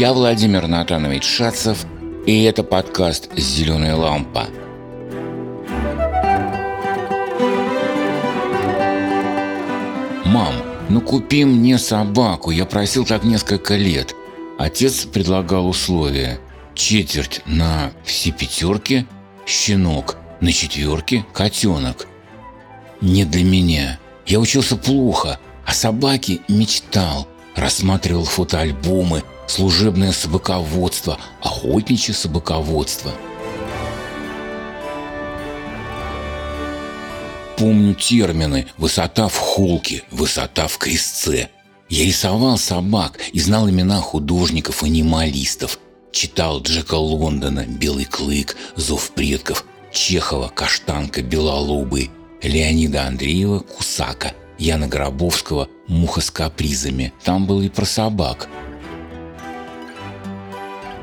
Я Владимир Натанович Шацев, и это подкаст «Зеленая лампа». «Мам, ну купи мне собаку, я просил так несколько лет». Отец предлагал условия. Четверть на все пятерки, щенок на четверке, котенок. Не для меня. Я учился плохо, о собаке мечтал. Рассматривал фотоальбомы, служебное собаководство, охотничье собаководство. Помню термины «высота в холке», «высота в крестце». Я рисовал собак и знал имена художников-анималистов. Читал Джека Лондона, «Белый клык», «Зов предков», Чехова, «Каштанка», «Белолобый», Леонида Андреева, «Кусака», Яна Гробовского, «Муха с капризами». Там было и про собак –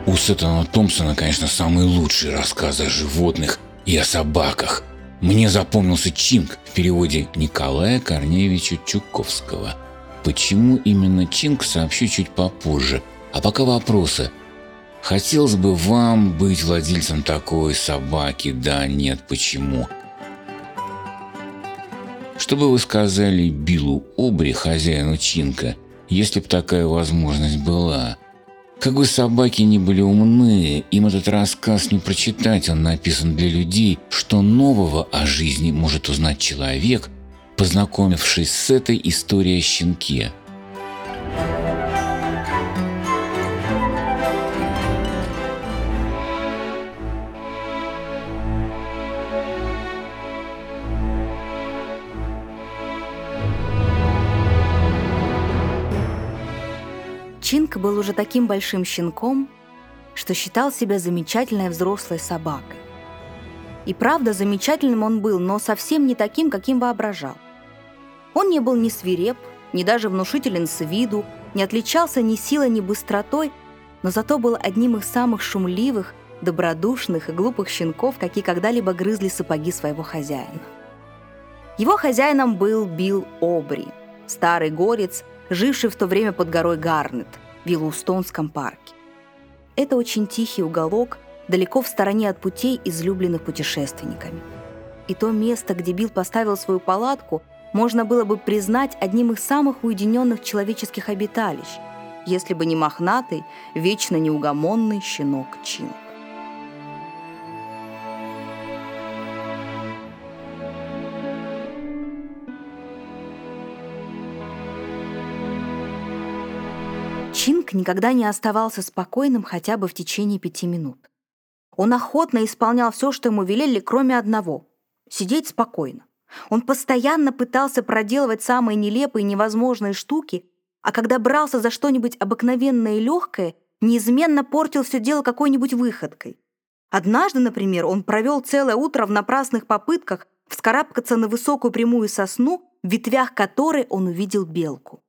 у Сеттона Томпсона, конечно, самые лучшие рассказы о животных и о собаках. Мне запомнился Чинг в переводе Николая Корнеевича Чуковского. Почему именно Чинг, сообщу чуть попозже. А пока вопросы. Хотелось бы вам быть владельцем такой собаки, да, нет, почему? Что бы вы сказали Биллу Обри, хозяину Чинка, если бы такая возможность была – как бы собаки ни были умны, им этот рассказ не прочитать, он написан для людей, что нового о жизни может узнать человек, познакомившись с этой историей о щенке – Был уже таким большим щенком, что считал себя замечательной взрослой собакой. И правда, замечательным он был, но совсем не таким, каким воображал. Он не был ни свиреп, ни даже внушителен с виду, не отличался ни силой, ни быстротой, но зато был одним из самых шумливых, добродушных и глупых щенков, какие когда-либо грызли сапоги своего хозяина. Его хозяином был Билл Обри, старый горец – живший в то время под горой Гарнет в парке. Это очень тихий уголок, далеко в стороне от путей, излюбленных путешественниками. И то место, где Билл поставил свою палатку, можно было бы признать одним из самых уединенных человеческих обиталищ, если бы не мохнатый, вечно неугомонный щенок Чин. Чинг никогда не оставался спокойным хотя бы в течение пяти минут. Он охотно исполнял все, что ему велели, кроме одного — сидеть спокойно. Он постоянно пытался проделывать самые нелепые и невозможные штуки, а когда брался за что-нибудь обыкновенное и легкое, неизменно портил все дело какой-нибудь выходкой. Однажды, например, он провел целое утро в напрасных попытках вскарабкаться на высокую прямую сосну, в ветвях которой он увидел белку.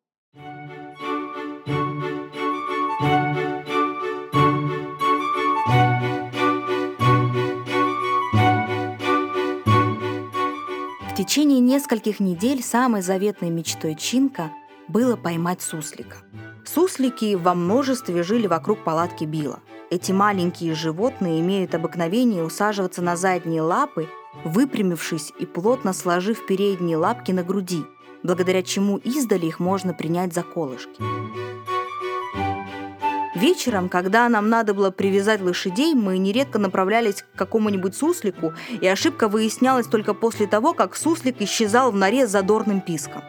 Течение нескольких недель самой заветной мечтой Чинка было поймать суслика. Суслики во множестве жили вокруг палатки Билла. Эти маленькие животные имеют обыкновение усаживаться на задние лапы, выпрямившись и плотно сложив передние лапки на груди, благодаря чему издали их можно принять за колышки. Вечером, когда нам надо было привязать лошадей, мы нередко направлялись к какому-нибудь суслику, и ошибка выяснялась только после того, как суслик исчезал в норе с задорным писком.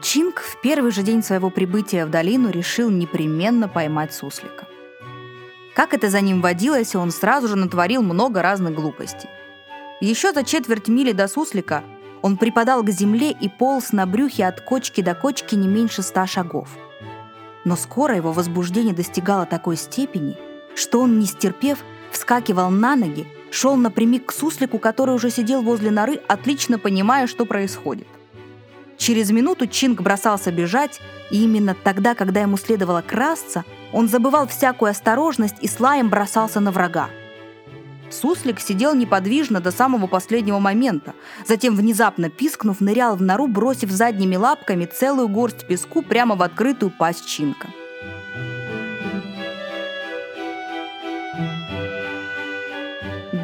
Чинг в первый же день своего прибытия в долину решил непременно поймать суслика. Как это за ним водилось, он сразу же натворил много разных глупостей. Еще за четверть мили до суслика он припадал к земле и полз на брюхе от кочки до кочки не меньше ста шагов – но скоро его возбуждение достигало такой степени, что он, не стерпев, вскакивал на ноги, шел напрямик к суслику, который уже сидел возле норы, отлично понимая, что происходит. Через минуту Чинг бросался бежать, и именно тогда, когда ему следовало красться, он забывал всякую осторожность и слаем бросался на врага. Суслик сидел неподвижно до самого последнего момента, затем, внезапно пискнув, нырял в нору, бросив задними лапками целую горсть песку прямо в открытую пасть Чинка.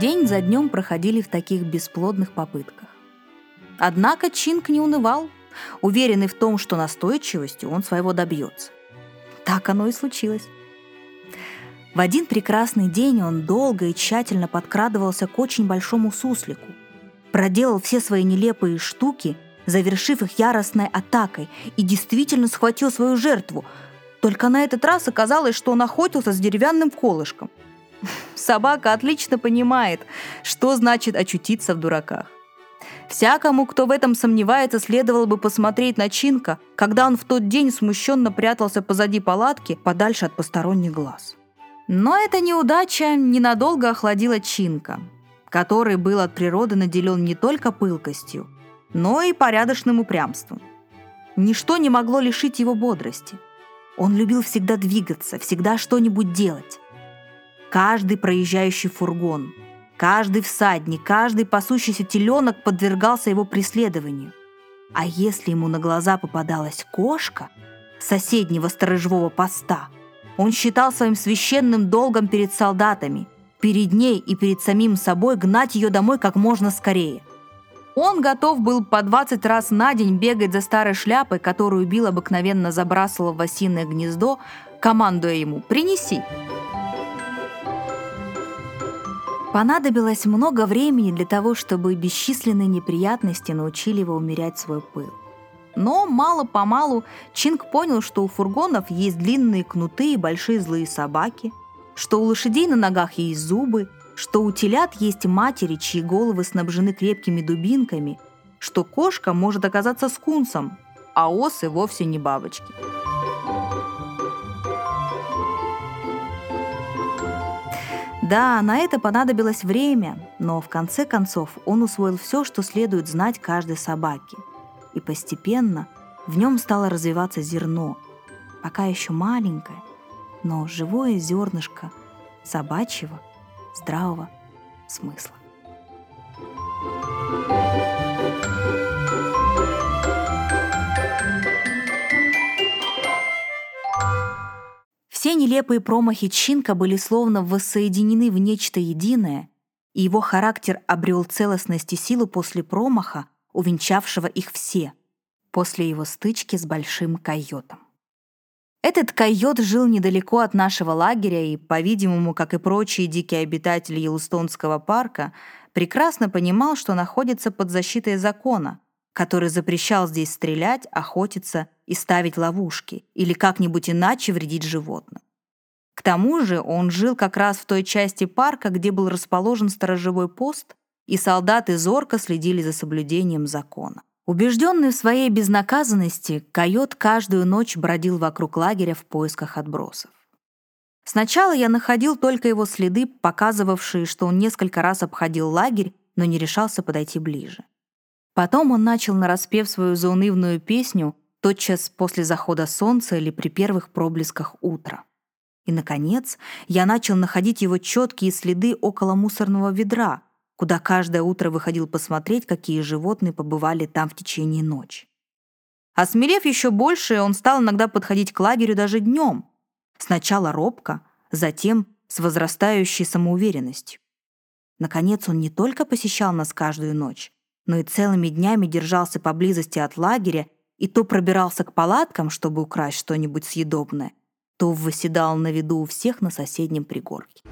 День за днем проходили в таких бесплодных попытках. Однако Чинг не унывал, уверенный в том, что настойчивостью он своего добьется. Так оно и случилось. В один прекрасный день он долго и тщательно подкрадывался к очень большому суслику, проделал все свои нелепые штуки, завершив их яростной атакой, и действительно схватил свою жертву. Только на этот раз оказалось, что он охотился с деревянным колышком. Собака отлично понимает, что значит очутиться в дураках. Всякому, кто в этом сомневается, следовало бы посмотреть на Чинка, когда он в тот день смущенно прятался позади палатки, подальше от посторонних глаз. Но эта неудача ненадолго охладила Чинка, который был от природы наделен не только пылкостью, но и порядочным упрямством. Ничто не могло лишить его бодрости. Он любил всегда двигаться, всегда что-нибудь делать. Каждый проезжающий фургон, каждый всадник, каждый пасущийся теленок подвергался его преследованию. А если ему на глаза попадалась кошка соседнего сторожевого поста – он считал своим священным долгом перед солдатами, перед ней и перед самим собой гнать ее домой как можно скорее. Он готов был по 20 раз на день бегать за старой шляпой, которую Билл обыкновенно забрасывал в осиное гнездо, командуя ему «Принеси!». Понадобилось много времени для того, чтобы бесчисленные неприятности научили его умерять свой пыл. Но мало-помалу Чинг понял, что у фургонов есть длинные кнуты и большие злые собаки, что у лошадей на ногах есть зубы, что у телят есть матери, чьи головы снабжены крепкими дубинками, что кошка может оказаться скунсом, а осы вовсе не бабочки. Да, на это понадобилось время, но в конце концов он усвоил все, что следует знать каждой собаке – и постепенно в нем стало развиваться зерно, пока еще маленькое, но живое зернышко собачьего здравого смысла. Все нелепые промахи Чинка были словно воссоединены в нечто единое, и его характер обрел целостность и силу после промаха, увенчавшего их все, после его стычки с большим койотом. Этот койот жил недалеко от нашего лагеря и, по-видимому, как и прочие дикие обитатели Йеллоустонского парка, прекрасно понимал, что находится под защитой закона, который запрещал здесь стрелять, охотиться и ставить ловушки или как-нибудь иначе вредить животным. К тому же он жил как раз в той части парка, где был расположен сторожевой пост, и солдаты зорко следили за соблюдением закона. Убежденный в своей безнаказанности, койот каждую ночь бродил вокруг лагеря в поисках отбросов. Сначала я находил только его следы, показывавшие, что он несколько раз обходил лагерь, но не решался подойти ближе. Потом он начал нараспев свою заунывную песню тотчас после захода солнца или при первых проблесках утра. И, наконец, я начал находить его четкие следы около мусорного ведра, куда каждое утро выходил посмотреть, какие животные побывали там в течение ночи. Осмелев еще больше, он стал иногда подходить к лагерю даже днем. Сначала робко, затем с возрастающей самоуверенностью. Наконец, он не только посещал нас каждую ночь, но и целыми днями держался поблизости от лагеря и то пробирался к палаткам, чтобы украсть что-нибудь съедобное, то восседал на виду у всех на соседнем пригорке.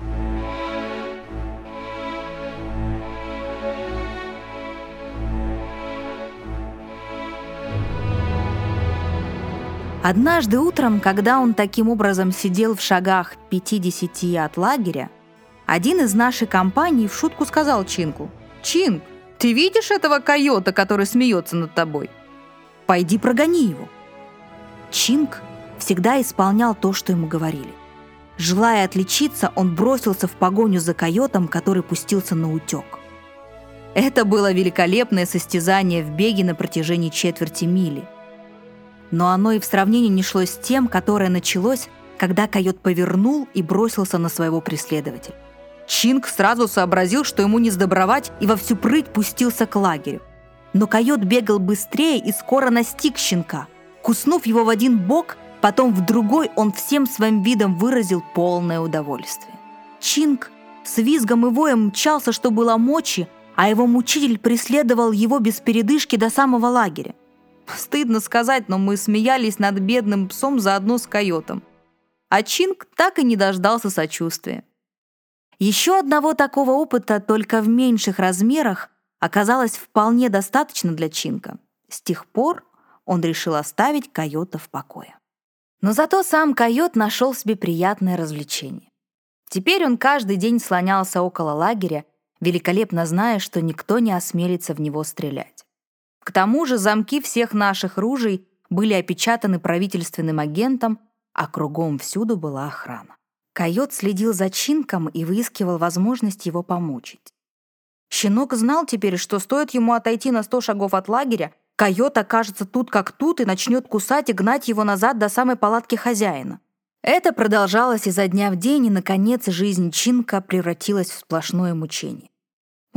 Однажды утром, когда он таким образом сидел в шагах 50 от лагеря, один из нашей компании в шутку сказал Чинку, «Чинг, ты видишь этого койота, который смеется над тобой? Пойди прогони его». Чинг всегда исполнял то, что ему говорили. Желая отличиться, он бросился в погоню за койотом, который пустился на утек. Это было великолепное состязание в беге на протяжении четверти мили – но оно и в сравнении не шло с тем, которое началось, когда койот повернул и бросился на своего преследователя. Чинг сразу сообразил, что ему не сдобровать, и во всю прыть пустился к лагерю. Но койот бегал быстрее и скоро настиг щенка. Куснув его в один бок, потом в другой, он всем своим видом выразил полное удовольствие. Чинг с визгом и воем мчался, что было мочи, а его мучитель преследовал его без передышки до самого лагеря. Стыдно сказать, но мы смеялись над бедным псом заодно с койотом. А Чинг так и не дождался сочувствия. Еще одного такого опыта, только в меньших размерах, оказалось вполне достаточно для Чинка. С тех пор он решил оставить койота в покое. Но зато сам койот нашел себе приятное развлечение. Теперь он каждый день слонялся около лагеря, великолепно зная, что никто не осмелится в него стрелять. К тому же замки всех наших ружей были опечатаны правительственным агентом, а кругом всюду была охрана. Койот следил за Чинком и выискивал возможность его помучить. Щенок знал теперь, что стоит ему отойти на сто шагов от лагеря, койот окажется тут как тут и начнет кусать и гнать его назад до самой палатки хозяина. Это продолжалось изо дня в день, и, наконец, жизнь Чинка превратилась в сплошное мучение.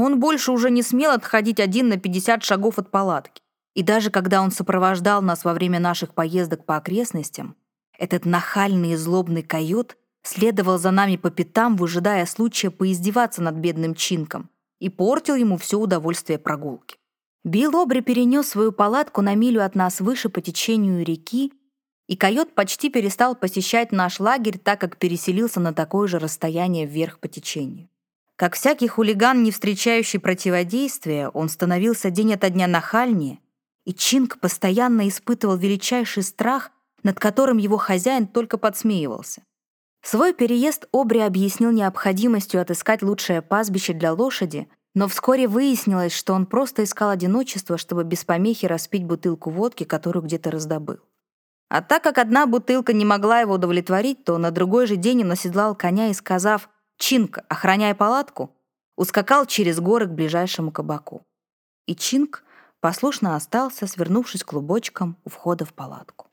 Он больше уже не смел отходить один на 50 шагов от палатки. И даже когда он сопровождал нас во время наших поездок по окрестностям, этот нахальный и злобный койот следовал за нами по пятам, выжидая случая поиздеваться над бедным Чинком, и портил ему все удовольствие прогулки. Билл Обри перенес свою палатку на милю от нас выше по течению реки, и койот почти перестал посещать наш лагерь, так как переселился на такое же расстояние вверх по течению. Как всякий хулиган, не встречающий противодействия, он становился день ото дня нахальнее, и Чинг постоянно испытывал величайший страх, над которым его хозяин только подсмеивался. Свой переезд Обри объяснил необходимостью отыскать лучшее пастбище для лошади, но вскоре выяснилось, что он просто искал одиночество, чтобы без помехи распить бутылку водки, которую где-то раздобыл. А так как одна бутылка не могла его удовлетворить, то на другой же день он оседлал коня и, сказав «Чинк, охраняй палатку», ускакал через горы к ближайшему кабаку. И Чинк послушно остался, свернувшись клубочком у входа в палатку.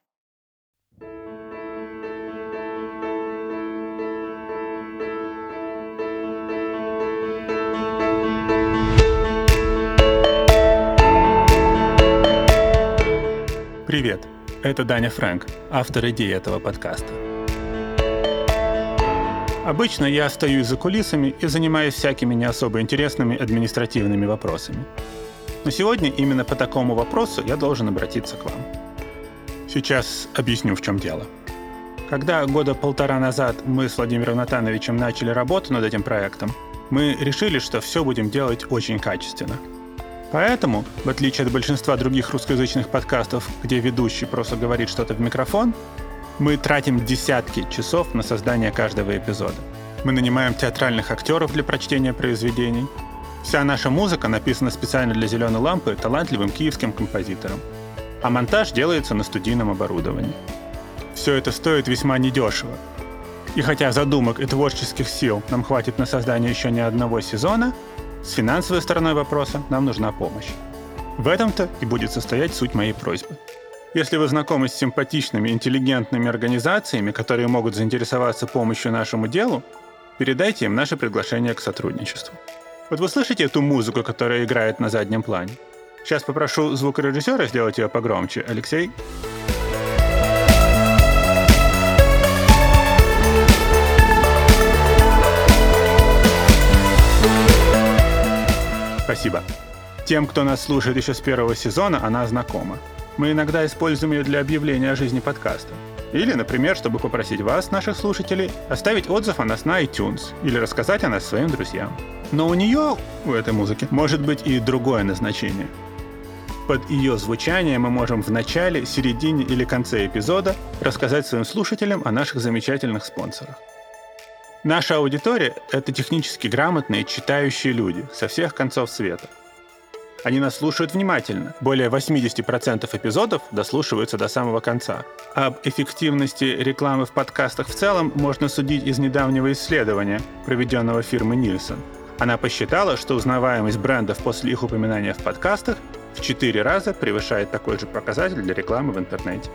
Привет, это Даня Фрэнк, автор идеи этого подкаста. Обычно я остаюсь за кулисами и занимаюсь всякими не особо интересными административными вопросами. Но сегодня именно по такому вопросу я должен обратиться к вам. Сейчас объясню, в чем дело. Когда года полтора назад мы с Владимиром Натановичем начали работу над этим проектом, мы решили, что все будем делать очень качественно – Поэтому, в отличие от большинства других русскоязычных подкастов, где ведущий просто говорит что-то в микрофон, мы тратим десятки часов на создание каждого эпизода. Мы нанимаем театральных актеров для прочтения произведений. Вся наша музыка написана специально для «Зеленой лампы» талантливым киевским композитором. А монтаж делается на студийном оборудовании. Все это стоит весьма недешево. И хотя задумок и творческих сил нам хватит на создание еще ни одного сезона, с финансовой стороной вопроса нам нужна помощь. В этом-то и будет состоять суть моей просьбы. Если вы знакомы с симпатичными, интеллигентными организациями, которые могут заинтересоваться помощью нашему делу, передайте им наше приглашение к сотрудничеству. Вот вы слышите эту музыку, которая играет на заднем плане? Сейчас попрошу звукорежиссера сделать ее погромче. Алексей? Спасибо. Тем, кто нас слушает еще с первого сезона, она знакома. Мы иногда используем ее для объявления о жизни подкаста. Или, например, чтобы попросить вас, наших слушателей, оставить отзыв о нас на iTunes или рассказать о нас своим друзьям. Но у нее, у этой музыки, может быть и другое назначение. Под ее звучание мы можем в начале, середине или конце эпизода рассказать своим слушателям о наших замечательных спонсорах. Наша аудитория — это технически грамотные, читающие люди со всех концов света. Они нас слушают внимательно. Более 80% эпизодов дослушиваются до самого конца. Об эффективности рекламы в подкастах в целом можно судить из недавнего исследования, проведенного фирмой Нильсон. Она посчитала, что узнаваемость брендов после их упоминания в подкастах в 4 раза превышает такой же показатель для рекламы в интернете.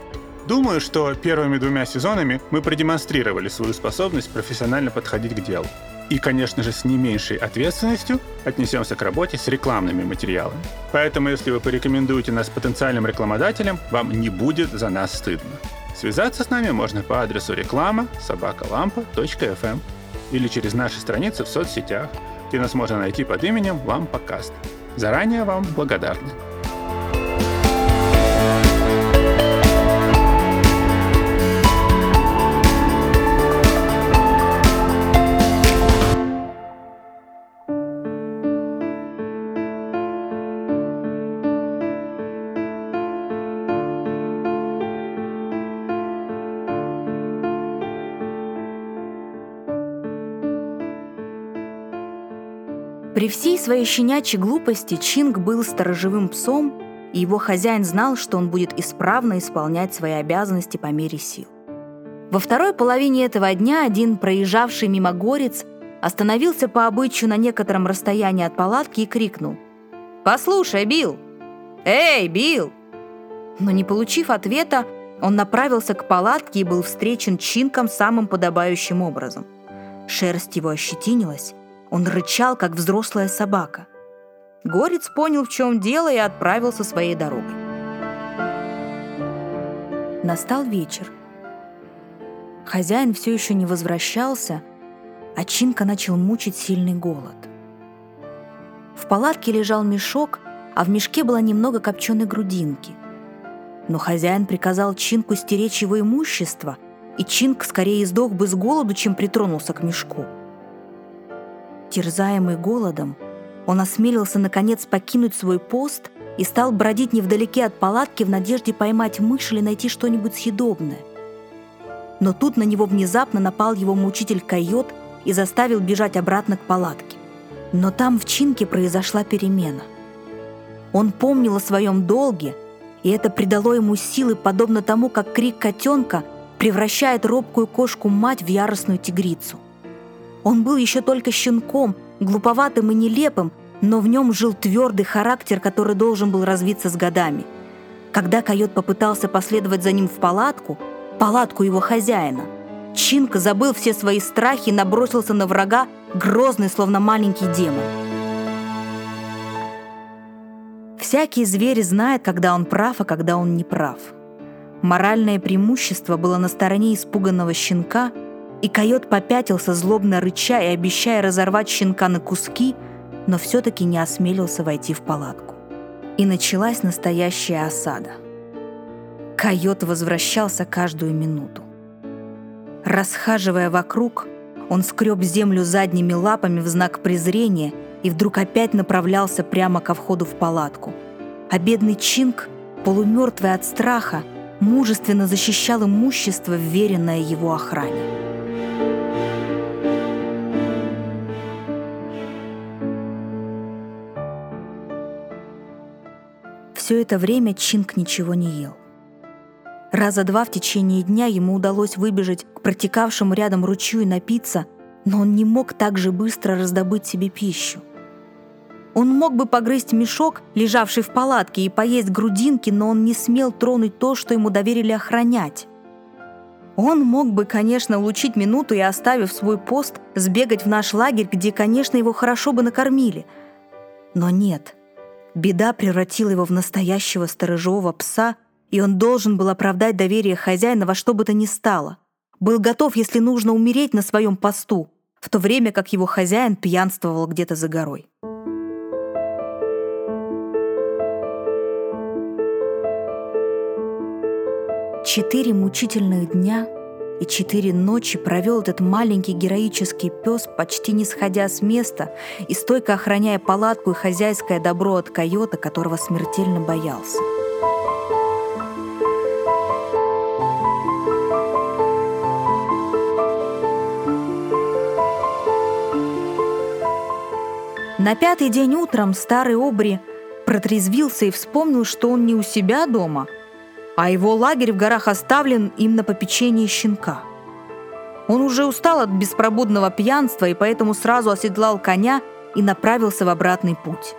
Думаю, что первыми двумя сезонами мы продемонстрировали свою способность профессионально подходить к делу. И, конечно же, с не меньшей ответственностью отнесемся к работе с рекламными материалами. Поэтому, если вы порекомендуете нас потенциальным рекламодателям, вам не будет за нас стыдно. Связаться с нами можно по адресу реклама собакалампа.фм. или через наши страницы в соцсетях, где нас можно найти под именем «Вам Покаст». Заранее вам благодарны. При всей своей щенячьей глупости Чинг был сторожевым псом, и его хозяин знал, что он будет исправно исполнять свои обязанности по мере сил. Во второй половине этого дня один проезжавший мимо горец остановился по обычаю на некотором расстоянии от палатки и крикнул «Послушай, Билл! Эй, Билл!» Но не получив ответа, он направился к палатке и был встречен Чинком самым подобающим образом. Шерсть его ощетинилась, он рычал, как взрослая собака. Горец понял, в чем дело, и отправился своей дорогой. Настал вечер. Хозяин все еще не возвращался, а Чинка начал мучить сильный голод. В палатке лежал мешок, а в мешке было немного копченой грудинки. Но хозяин приказал Чинку стеречь его имущество, и Чинк скорее сдох бы с голоду, чем притронулся к мешку. Терзаемый голодом, он осмелился наконец покинуть свой пост и стал бродить невдалеке от палатки в надежде поймать мышь или найти что-нибудь съедобное. Но тут на него внезапно напал его мучитель койот и заставил бежать обратно к палатке. Но там в Чинке произошла перемена. Он помнил о своем долге, и это придало ему силы, подобно тому, как крик котенка превращает робкую кошку-мать в яростную тигрицу – он был еще только щенком, глуповатым и нелепым, но в нем жил твердый характер, который должен был развиться с годами. Когда койот попытался последовать за ним в палатку, палатку его хозяина, Чинка забыл все свои страхи и набросился на врага, грозный, словно маленький демон. Всякий зверь знает, когда он прав, а когда он не прав. Моральное преимущество было на стороне испуганного щенка – и койот попятился, злобно рыча и обещая разорвать щенка на куски, но все-таки не осмелился войти в палатку. И началась настоящая осада. Койот возвращался каждую минуту. Расхаживая вокруг, он скреб землю задними лапами в знак презрения и вдруг опять направлялся прямо ко входу в палатку. А бедный Чинг, полумертвый от страха, мужественно защищал имущество, вверенное его охране. Все это время Чинг ничего не ел. Раза два в течение дня ему удалось выбежать к протекавшему рядом ручью и напиться, но он не мог так же быстро раздобыть себе пищу. Он мог бы погрызть мешок, лежавший в палатке, и поесть грудинки, но он не смел тронуть то, что ему доверили охранять. Он мог бы, конечно, улучить минуту и, оставив свой пост, сбегать в наш лагерь, где, конечно, его хорошо бы накормили. Но нет — Беда превратила его в настоящего сторожевого пса, и он должен был оправдать доверие хозяина во что бы то ни стало. Был готов, если нужно, умереть на своем посту, в то время как его хозяин пьянствовал где-то за горой. Четыре мучительных дня — и четыре ночи провел этот маленький героический пес, почти не сходя с места и стойко охраняя палатку и хозяйское добро от койота, которого смертельно боялся. На пятый день утром старый Обри протрезвился и вспомнил, что он не у себя дома — а его лагерь в горах оставлен им на попечение щенка. Он уже устал от беспробудного пьянства и поэтому сразу оседлал коня и направился в обратный путь.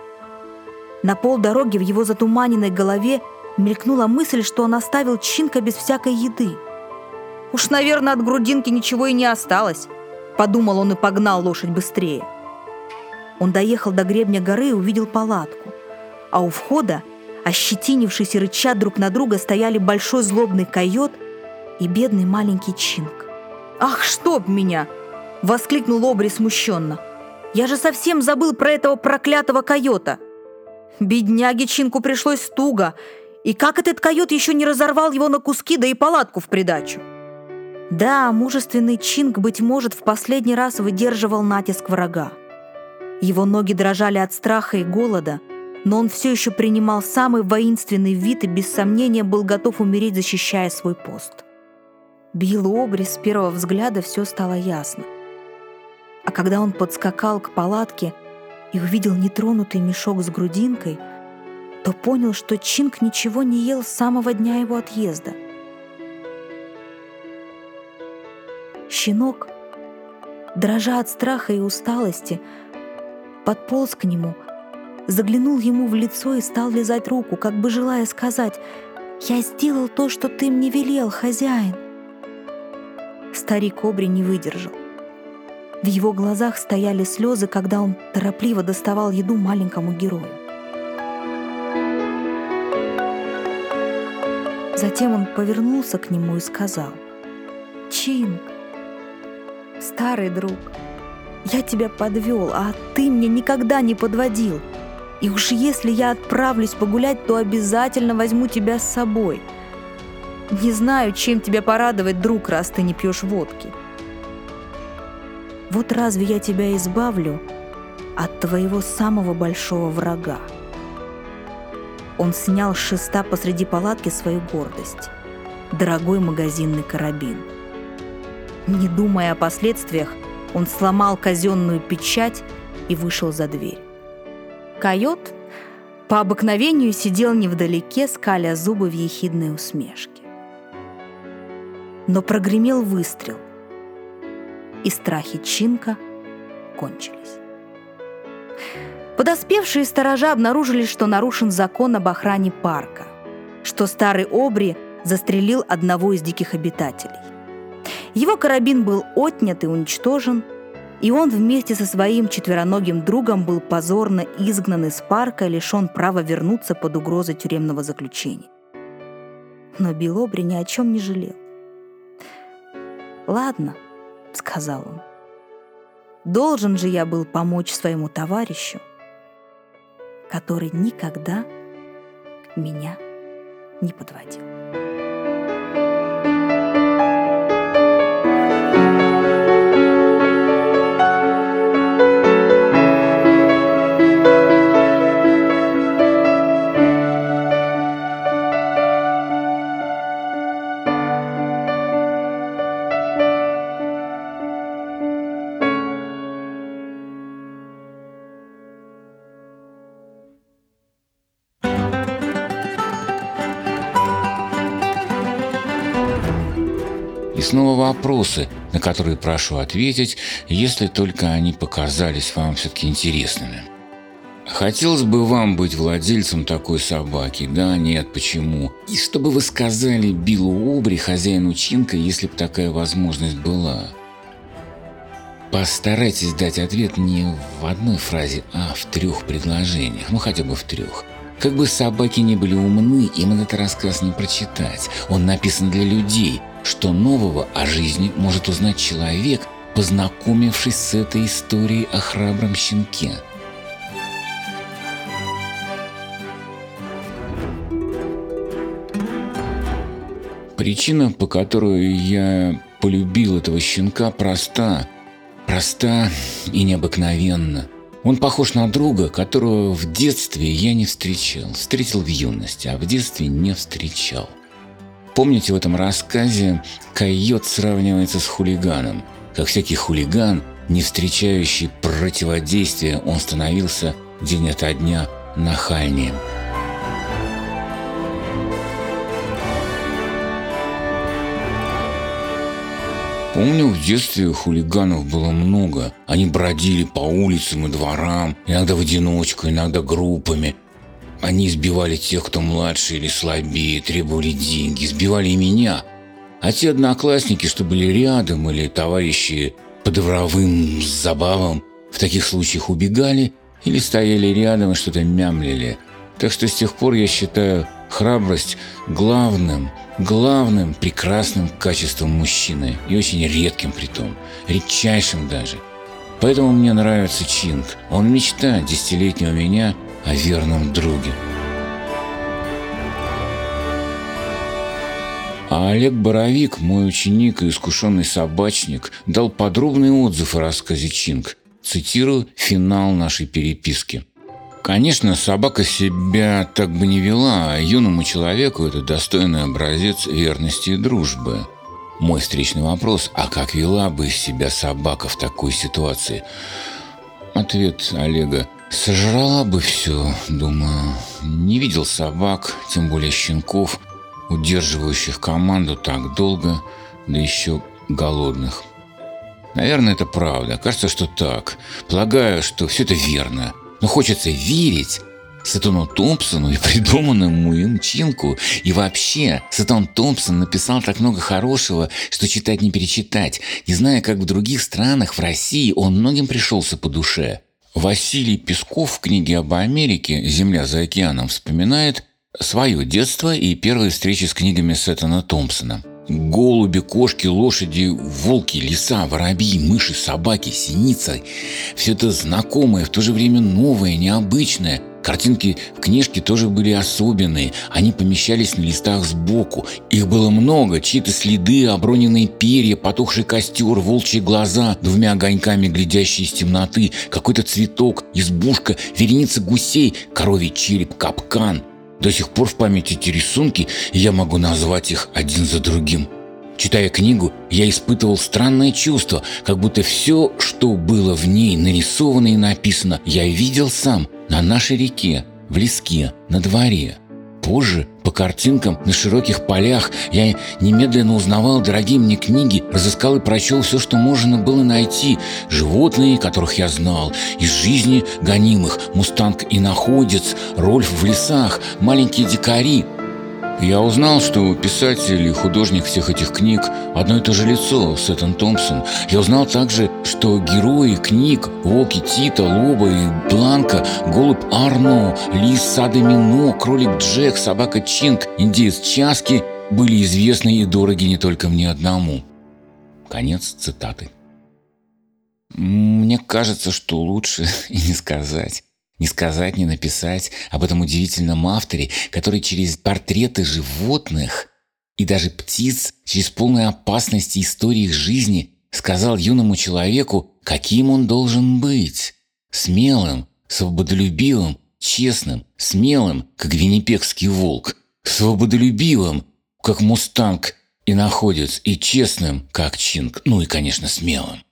На полдороги в его затуманенной голове мелькнула мысль, что он оставил Чинка без всякой еды. «Уж, наверное, от грудинки ничего и не осталось», — подумал он и погнал лошадь быстрее. Он доехал до гребня горы и увидел палатку, а у входа Ощетинившись и рыча друг на друга стояли большой злобный койот и бедный маленький Чинг. «Ах, чтоб меня!» Воскликнул Обри смущенно. «Я же совсем забыл про этого проклятого койота!» Бедняге Чинку пришлось туго. И как этот койот еще не разорвал его на куски, да и палатку в придачу? Да, мужественный Чинг, быть может, в последний раз выдерживал натиск врага. Его ноги дрожали от страха и голода, но он все еще принимал самый воинственный вид и без сомнения был готов умереть, защищая свой пост. Биллу Обри с первого взгляда все стало ясно. А когда он подскакал к палатке и увидел нетронутый мешок с грудинкой, то понял, что Чинг ничего не ел с самого дня его отъезда. Щенок, дрожа от страха и усталости, подполз к нему, заглянул ему в лицо и стал лизать руку, как бы желая сказать «Я сделал то, что ты мне велел, хозяин». Старик Обри не выдержал. В его глазах стояли слезы, когда он торопливо доставал еду маленькому герою. Затем он повернулся к нему и сказал, «Чинг, старый друг, я тебя подвел, а ты мне никогда не подводил. И уж если я отправлюсь погулять, то обязательно возьму тебя с собой. Не знаю, чем тебя порадовать, друг, раз ты не пьешь водки. Вот разве я тебя избавлю от твоего самого большого врага? Он снял с шеста посреди палатки свою гордость. Дорогой магазинный карабин. Не думая о последствиях, он сломал казенную печать и вышел за дверь. Койот по обыкновению сидел невдалеке, скаля зубы в ехидной усмешке. Но прогремел выстрел, и страхи Чинка кончились. Подоспевшие сторожа обнаружили, что нарушен закон об охране парка, что старый Обри застрелил одного из диких обитателей. Его карабин был отнят и уничтожен, и он вместе со своим четвероногим другом был позорно изгнан из парка и лишен права вернуться под угрозой тюремного заключения. Но Белобри ни о чем не жалел. «Ладно», — сказал он, — «должен же я был помочь своему товарищу, который никогда меня не подводил». Снова вопросы, на которые прошу ответить, если только они показались вам все-таки интересными. Хотелось бы вам быть владельцем такой собаки, да, нет, почему? И чтобы вы сказали Биллу Обри, хозяину Чинка, если бы такая возможность была. Постарайтесь дать ответ не в одной фразе, а в трех предложениях, ну хотя бы в трех. Как бы собаки не были умны, им этот рассказ не прочитать. Он написан для людей – что нового о жизни может узнать человек, познакомившись с этой историей о храбром щенке. Причина, по которой я полюбил этого щенка, проста. Проста и необыкновенна. Он похож на друга, которого в детстве я не встречал. Встретил в юности, а в детстве не встречал. Помните, в этом рассказе койот сравнивается с хулиганом. Как всякий хулиган, не встречающий противодействия, он становился день ото дня нахальнее. Помню, в детстве хулиганов было много. Они бродили по улицам и дворам, иногда в одиночку, иногда группами, они избивали тех, кто младше или слабее, требовали деньги, избивали и меня. А те одноклассники, что были рядом, или товарищи по дворовым забавам, в таких случаях убегали или стояли рядом и что-то мямлили. Так что с тех пор, я считаю, храбрость главным, главным прекрасным качеством мужчины и очень редким при том, редчайшим даже. Поэтому мне нравится Чинг. Он мечта десятилетнего меня о верном друге. А Олег Боровик, мой ученик и искушенный собачник, дал подробный отзыв о рассказе Чинг. Цитирую финал нашей переписки. Конечно, собака себя так бы не вела, а юному человеку это достойный образец верности и дружбы. Мой встречный вопрос – а как вела бы себя собака в такой ситуации? Ответ Олега – сожрала бы все, думаю. Не видел собак, тем более щенков, удерживающих команду так долго, да еще голодных. Наверное, это правда. Кажется, что так. Полагаю, что все это верно. Но хочется верить Сатану Томпсону и придуманному им Чинку. И вообще, Сатан Томпсон написал так много хорошего, что читать не перечитать. Не знаю, как в других странах, в России он многим пришелся по душе. Василий Песков в книге об Америке «Земля за океаном» вспоминает свое детство и первые встречи с книгами Сеттона Томпсона – Голуби, кошки, лошади, волки, лиса, воробьи, мыши, собаки, синица. Все это знакомое, в то же время новое, необычное. Картинки в книжке тоже были особенные. Они помещались на листах сбоку. Их было много. Чьи-то следы, оброненные перья, потухший костер, волчьи глаза, двумя огоньками глядящие из темноты, какой-то цветок, избушка, вереница гусей, коровий череп, капкан – до сих пор в памяти эти рисунки, я могу назвать их один за другим. Читая книгу, я испытывал странное чувство, как будто все, что было в ней нарисовано и написано, я видел сам на нашей реке, в леске, на дворе. Позже, по картинкам на широких полях, я немедленно узнавал дорогие мне книги, разыскал и прочел все, что можно было найти. Животные, которых я знал, из жизни гонимых, мустанг и находец, Рольф в лесах, маленькие дикари – я узнал, что писатель и художник всех этих книг – одно и то же лицо, Сеттон Томпсон. Я узнал также, что герои книг – волки Тита, Лоба и Бланка, голубь Арно, лис Садамино, кролик Джек, собака Чинг, индеец Часки – были известны и дороги не только мне одному. Конец цитаты. Мне кажется, что лучше и не сказать. Не сказать, не написать об этом удивительном авторе, который через портреты животных и даже птиц, через полную опасности истории их жизни сказал юному человеку, каким он должен быть. Смелым, свободолюбивым, честным, смелым, как виннипекский волк, свободолюбивым, как мустанг и находец, и честным, как чинг, ну и, конечно, смелым.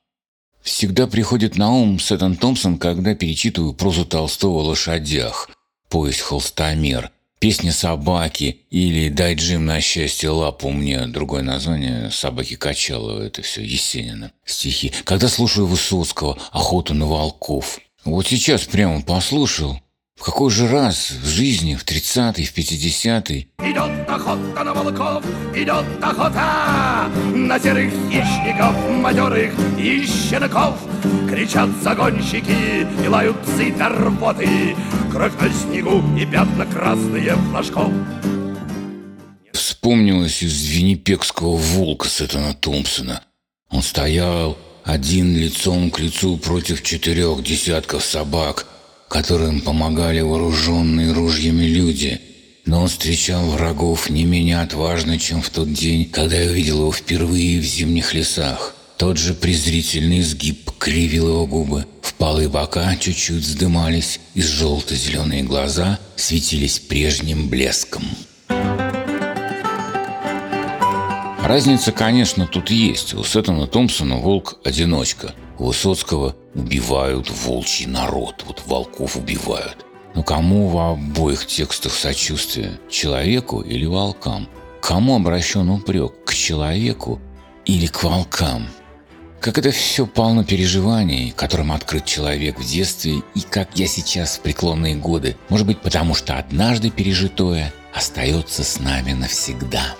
Всегда приходит на ум Сэттон Томпсон, когда перечитываю прозу Толстого о лошадях. Повесть «Холстомер», песня «Собаки» или «Дай Джим на счастье лапу» мне другое название «Собаки Качалова» – это все Есенина. Стихи. Когда слушаю Высоцкого «Охоту на волков». Вот сейчас прямо послушал – в какой же раз в жизни, в 30-й, в 50-й? Идет охота на волков, идет охота На серых хищников, матерых и щенков Кричат загонщики и лают псы до рвоты Кровь на снегу и пятна красные флажков Вспомнилось из Виннипекского волка Сеттона Томпсона. Он стоял один лицом к лицу против четырех десятков собак – которым помогали вооруженные ружьями люди. Но он встречал врагов не менее отважно, чем в тот день, когда я увидел его впервые в зимних лесах. Тот же презрительный сгиб кривил его губы, впалые бока чуть-чуть вздымались, и желто-зеленые глаза светились прежним блеском. Разница, конечно, тут есть. У Сеттона Томпсона волк – одиночка. Высоцкого убивают волчий народ. Вот волков убивают. Но кому в обоих текстах сочувствие? Человеку или волкам? кому обращен упрек? К человеку или к волкам? Как это все полно переживаний, которым открыт человек в детстве и как я сейчас в преклонные годы. Может быть, потому что однажды пережитое остается с нами навсегда.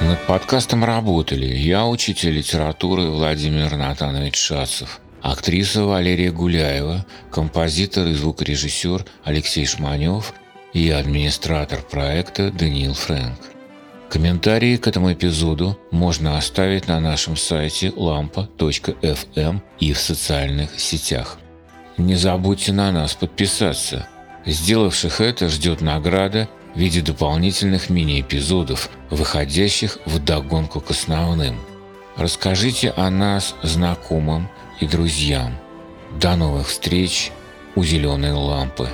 Над подкастом работали я, учитель литературы Владимир Натанович Шацев, актриса Валерия Гуляева, композитор и звукорежиссер Алексей Шманев и администратор проекта Даниил Фрэнк. Комментарии к этому эпизоду можно оставить на нашем сайте lampa.fm и в социальных сетях. Не забудьте на нас подписаться. Сделавших это ждет награда в виде дополнительных мини-эпизодов, выходящих в догонку к основным. Расскажите о нас знакомым и друзьям. До новых встреч у зеленой лампы.